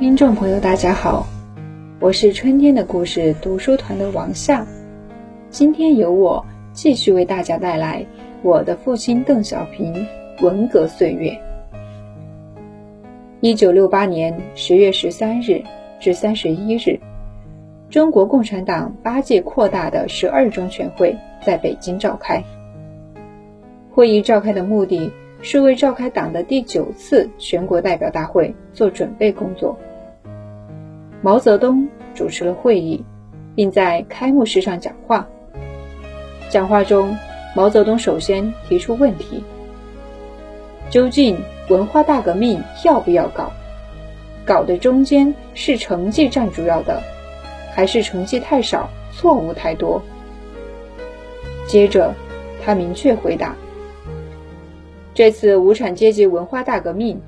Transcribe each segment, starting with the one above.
听众朋友，大家好，我是春天的故事读书团的王夏，今天由我继续为大家带来我的父亲邓小平文革岁月。一九六八年十月十三日至三十一日，中国共产党八届扩大的十二中全会在北京召开。会议召开的目的是为召开党的第九次全国代表大会做准备工作。毛泽东主持了会议，并在开幕式上讲话。讲话中，毛泽东首先提出问题：究竟文化大革命要不要搞？搞的中间是成绩占主要的，还是成绩太少，错误太多？接着，他明确回答：这次无产阶级文化大革命，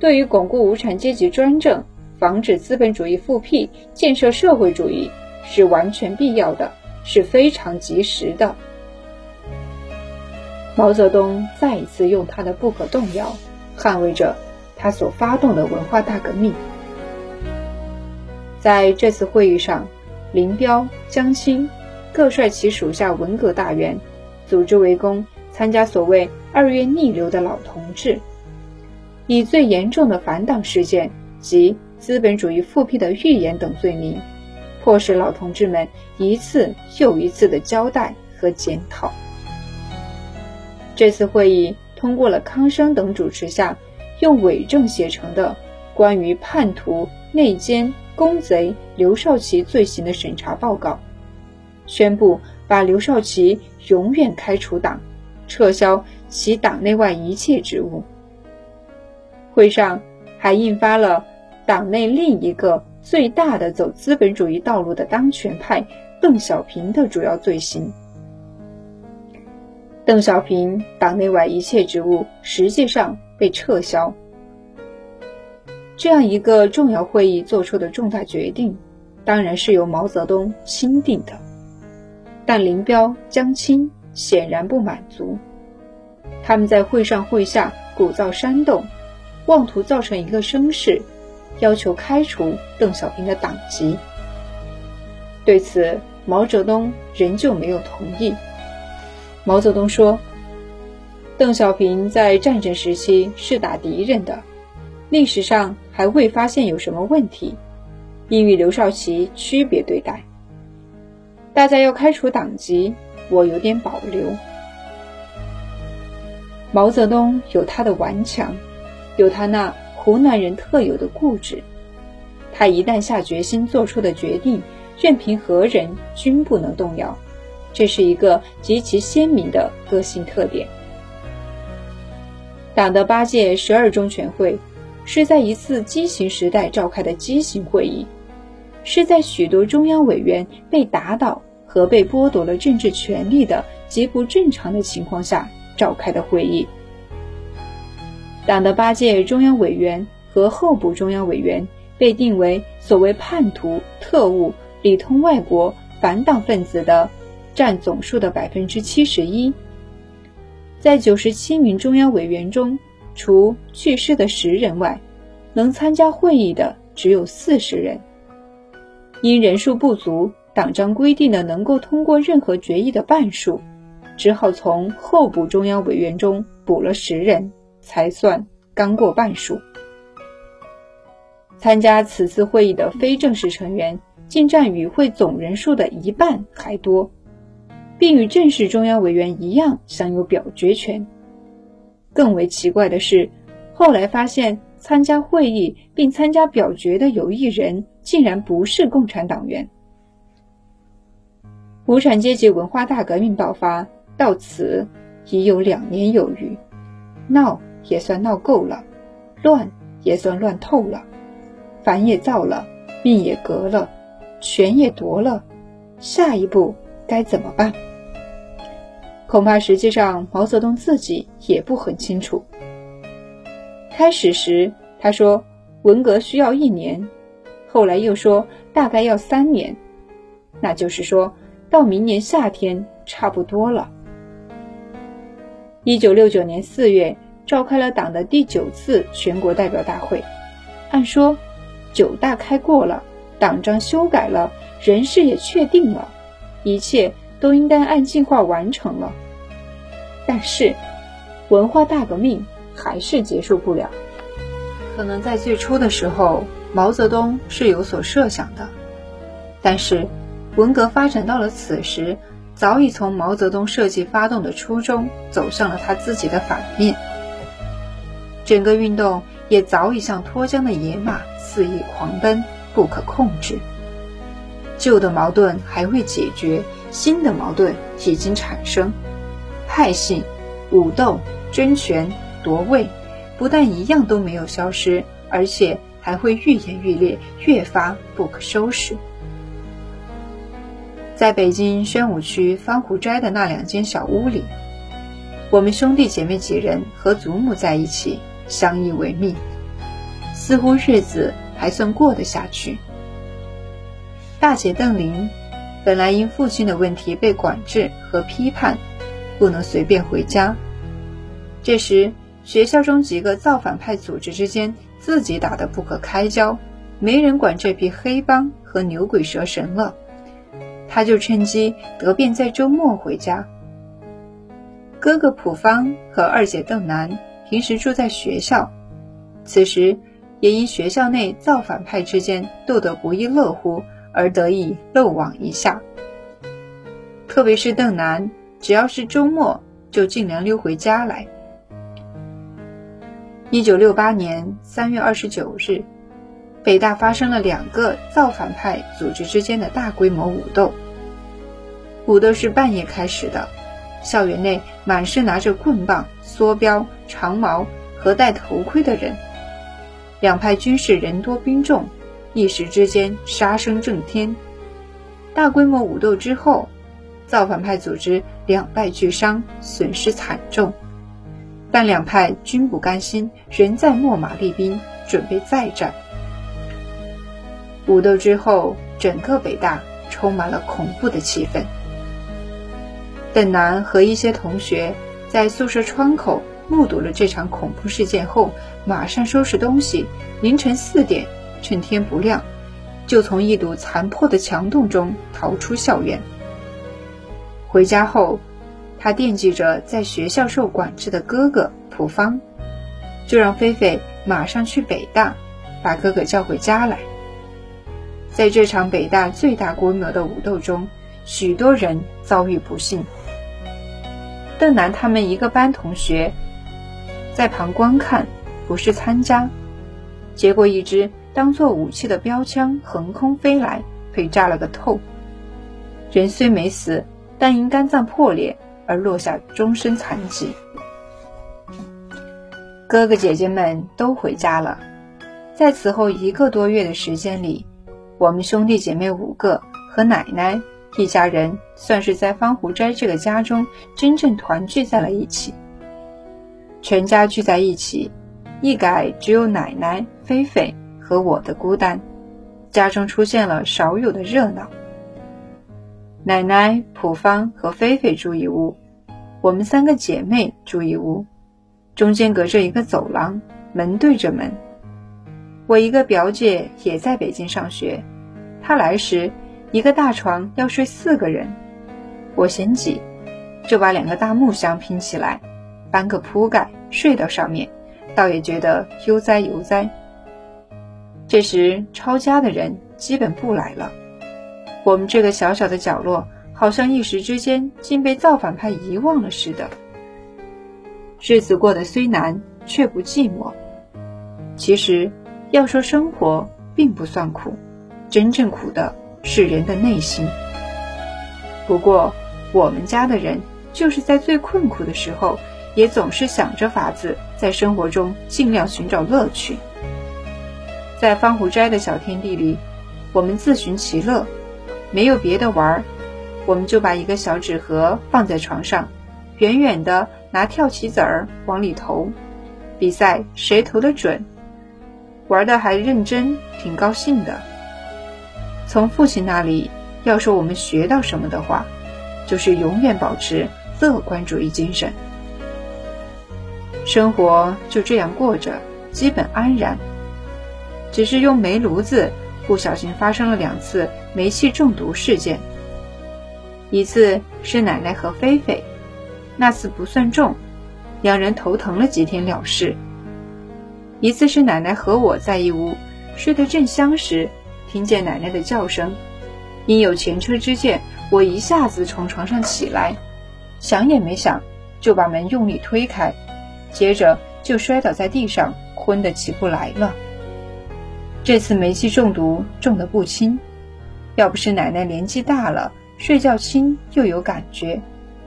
对于巩固无产阶级专政。防止资本主义复辟、建设社会主义是完全必要的，是非常及时的。毛泽东再一次用他的不可动摇，捍卫着他所发动的文化大革命。在这次会议上，林彪、江青各率其属下文革大员，组织围攻参加所谓“二月逆流”的老同志，以最严重的反党事件及。资本主义复辟的预言等罪名，迫使老同志们一次又一次的交代和检讨。这次会议通过了康生等主持下用伪证写成的关于叛徒、内奸、公贼刘少奇罪行的审查报告，宣布把刘少奇永远开除党，撤销其党内外一切职务。会上还印发了。党内另一个最大的走资本主义道路的当权派邓小平的主要罪行。邓小平党内外一切职务实际上被撤销。这样一个重要会议做出的重大决定，当然是由毛泽东钦定的。但林彪、江青显然不满足，他们在会上会下鼓噪煽动，妄图造成一个声势。要求开除邓小平的党籍，对此毛泽东仍旧没有同意。毛泽东说：“邓小平在战争时期是打敌人的，历史上还未发现有什么问题，应与刘少奇区别对待。大家要开除党籍，我有点保留。”毛泽东有他的顽强，有他那。湖南人特有的固执，他一旦下决心做出的决定，任凭何人均不能动摇，这是一个极其鲜明的个性特点。党的八届十二中全会是在一次畸形时代召开的畸形会议，是在许多中央委员被打倒和被剥夺了政治权利的极不正常的情况下召开的会议。党的八届中央委员和候补中央委员被定为所谓叛徒、特务、里通外国、反党分子的，占总数的百分之七十一。在九十七名中央委员中，除去世的十人外，能参加会议的只有四十人。因人数不足，党章规定的能够通过任何决议的半数，只好从候补中央委员中补了十人。才算刚过半数。参加此次会议的非正式成员竟占与会总人数的一半还多，并与正式中央委员一样享有表决权。更为奇怪的是，后来发现参加会议并参加表决的有一人竟然不是共产党员。无产阶级文化大革命爆发到此已有两年有余，闹。也算闹够了，乱也算乱透了，烦也造了，命也革了，权也夺了，下一步该怎么办？恐怕实际上毛泽东自己也不很清楚。开始时他说文革需要一年，后来又说大概要三年，那就是说到明年夏天差不多了。一九六九年四月。召开了党的第九次全国代表大会。按说，九大开过了，党章修改了，人事也确定了，一切都应该按计划完成了。但是，文化大革命还是结束不了。可能在最初的时候，毛泽东是有所设想的，但是文革发展到了此时，早已从毛泽东设计发动的初衷走向了他自己的反面。整个运动也早已像脱缰的野马肆意狂奔，不可控制。旧的矛盾还未解决，新的矛盾已经产生。派系、武斗、争权夺位，不但一样都没有消失，而且还会愈演愈烈，越发不可收拾。在北京宣武区方湖斋的那两间小屋里，我们兄弟姐妹几人和祖母在一起。相依为命，似乎日子还算过得下去。大姐邓玲本来因父亲的问题被管制和批判，不能随便回家。这时，学校中几个造反派组织之间自己打得不可开交，没人管这批黑帮和牛鬼蛇神了，他就趁机得便在周末回家。哥哥普方和二姐邓楠。平时住在学校，此时也因学校内造反派之间斗得不亦乐乎，而得以漏网一下。特别是邓楠，只要是周末就尽量溜回家来。一九六八年三月二十九日，北大发生了两个造反派组织之间的大规模武斗。武斗是半夜开始的。校园内满是拿着棍棒、梭镖、长矛和戴头盔的人，两派军士人多兵众，一时之间杀声震天。大规模武斗之后，造反派组织两败俱伤，损失惨重，但两派均不甘心，仍在秣马厉兵，准备再战。武斗之后，整个北大充满了恐怖的气氛。邓楠和一些同学在宿舍窗口目睹了这场恐怖事件后，马上收拾东西。凌晨四点，趁天不亮，就从一堵残破的墙洞中逃出校园。回家后，他惦记着在学校受管制的哥哥普方，就让菲菲马上去北大，把哥哥叫回家来。在这场北大最大规模的武斗中，许多人遭遇不幸。邓楠他们一个班同学在旁观看，不是参加，结果一支当做武器的标枪横空飞来，被炸了个透。人虽没死，但因肝脏破裂而落下终身残疾。哥哥姐姐们都回家了，在此后一个多月的时间里，我们兄弟姐妹五个和奶奶。一家人算是在方湖斋这个家中真正团聚在了一起。全家聚在一起，一改只有奶奶、菲菲和我的孤单，家中出现了少有的热闹。奶奶、普芳和菲菲住一屋，我们三个姐妹住一屋，中间隔着一个走廊，门对着门。我一个表姐也在北京上学，她来时。一个大床要睡四个人，我嫌挤，就把两个大木箱拼起来，搬个铺盖睡到上面，倒也觉得悠哉悠哉。这时抄家的人基本不来了，我们这个小小的角落好像一时之间竟被造反派遗忘了似的。日子过得虽难，却不寂寞。其实要说生活并不算苦，真正苦的。是人的内心。不过，我们家的人就是在最困苦的时候，也总是想着法子在生活中尽量寻找乐趣。在方湖斋的小天地里，我们自寻其乐，没有别的玩儿，我们就把一个小纸盒放在床上，远远的拿跳棋子儿往里投，比赛谁投的准，玩的还认真，挺高兴的。从父亲那里要说我们学到什么的话，就是永远保持乐观主义精神。生活就这样过着，基本安然。只是用煤炉子不小心发生了两次煤气中毒事件。一次是奶奶和菲菲，那次不算重，两人头疼了几天了事。一次是奶奶和我在一屋睡得正香时，听见奶奶的叫声，因有前车之鉴，我一下子从床上起来，想也没想就把门用力推开，接着就摔倒在地上，昏得起不来了。这次煤气中毒中得不轻，要不是奶奶年纪大了。睡觉轻又有感觉，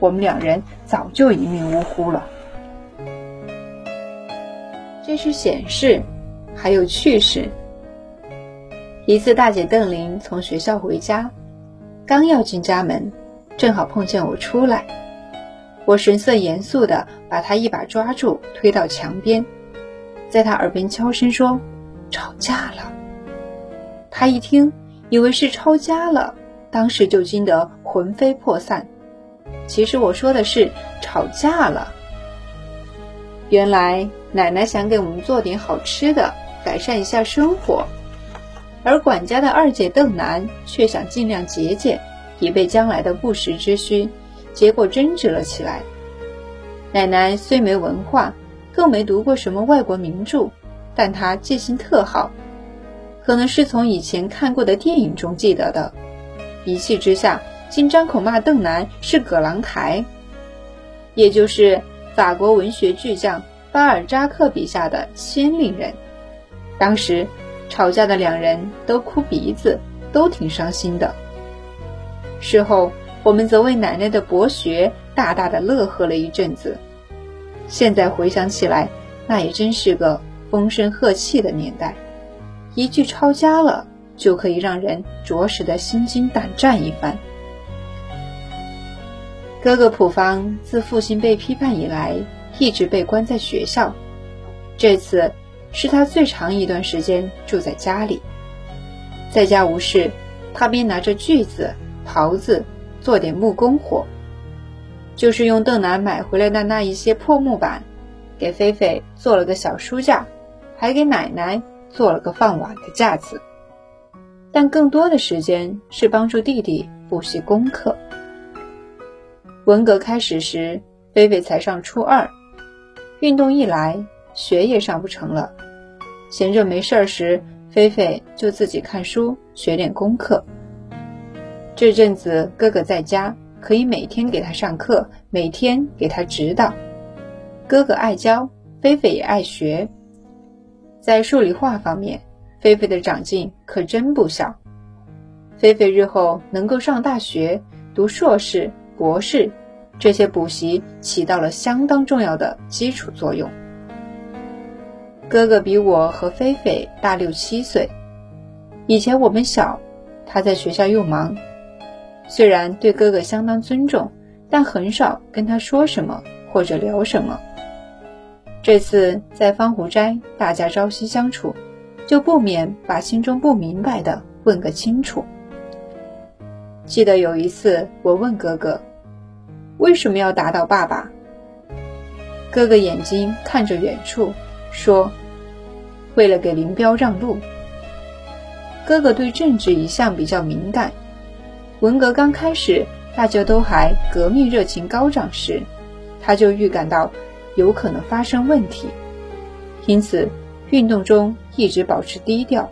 我们两人早就一命呜呼了。这是显事，还有趣事。一次，大姐邓玲从学校回家，刚要进家门，正好碰见我出来。我神色严肃的把她一把抓住，推到墙边，在她耳边悄声说：“吵架了。”她一听，以为是抄家了。当时就惊得魂飞魄散。其实我说的是吵架了。原来奶奶想给我们做点好吃的，改善一下生活，而管家的二姐邓楠却想尽量节俭，以备将来的不时之需，结果争执了起来。奶奶虽没文化，更没读过什么外国名著，但她记性特好，可能是从以前看过的电影中记得的。一气之下，竟张口骂邓楠是葛朗台，也就是法国文学巨匠巴尔扎克笔下的先令人。当时吵架的两人都哭鼻子，都挺伤心的。事后，我们则为奶奶的博学大大的乐呵了一阵子。现在回想起来，那也真是个风声鹤唳的年代，一句抄家了。就可以让人着实的心惊胆战一番。哥哥普方自父亲被批判以来，一直被关在学校。这次是他最长一段时间住在家里，在家无事，他便拿着锯子、刨子做点木工活，就是用邓楠买回来的那一些破木板，给菲菲做了个小书架，还给奶奶做了个放碗的架子。但更多的时间是帮助弟弟补习功课。文革开始时，菲菲才上初二，运动一来，学也上不成了。闲着没事儿时，菲菲就自己看书，学点功课。这阵子哥哥在家，可以每天给他上课，每天给他指导。哥哥爱教，菲菲也爱学。在数理化方面。菲菲的长进可真不小，菲菲日后能够上大学、读硕士、博士，这些补习起到了相当重要的基础作用。哥哥比我和菲菲大六七岁，以前我们小，他在学校又忙，虽然对哥哥相当尊重，但很少跟他说什么或者聊什么。这次在方湖斋，大家朝夕相处。就不免把心中不明白的问个清楚。记得有一次，我问哥哥：“为什么要打倒爸爸？”哥哥眼睛看着远处，说：“为了给林彪让路。”哥哥对政治一向比较敏感。文革刚开始，大家都还革命热情高涨时，他就预感到有可能发生问题，因此。运动中一直保持低调，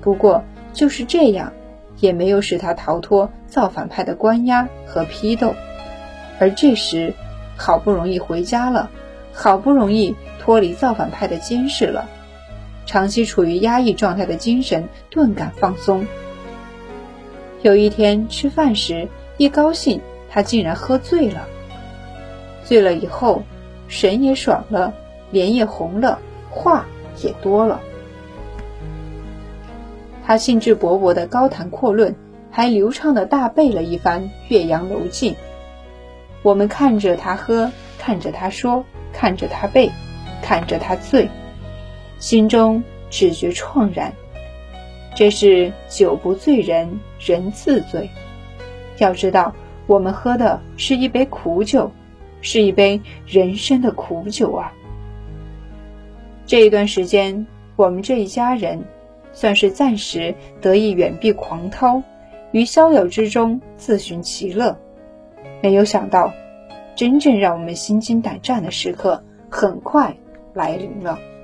不过就是这样，也没有使他逃脱造反派的关押和批斗。而这时，好不容易回家了，好不容易脱离造反派的监视了，长期处于压抑状态的精神顿感放松。有一天吃饭时，一高兴，他竟然喝醉了。醉了以后，神也爽了，脸也红了，话。也多了，他兴致勃勃的高谈阔论，还流畅的大背了一番《岳阳楼记》。我们看着他喝，看着他说，看着他背，看着他醉，心中只觉怆然。这是酒不醉人人自醉。要知道，我们喝的是一杯苦酒，是一杯人生的苦酒啊。这一段时间，我们这一家人，算是暂时得以远避狂涛，于逍遥之中自寻其乐。没有想到，真正让我们心惊胆战的时刻，很快来临了。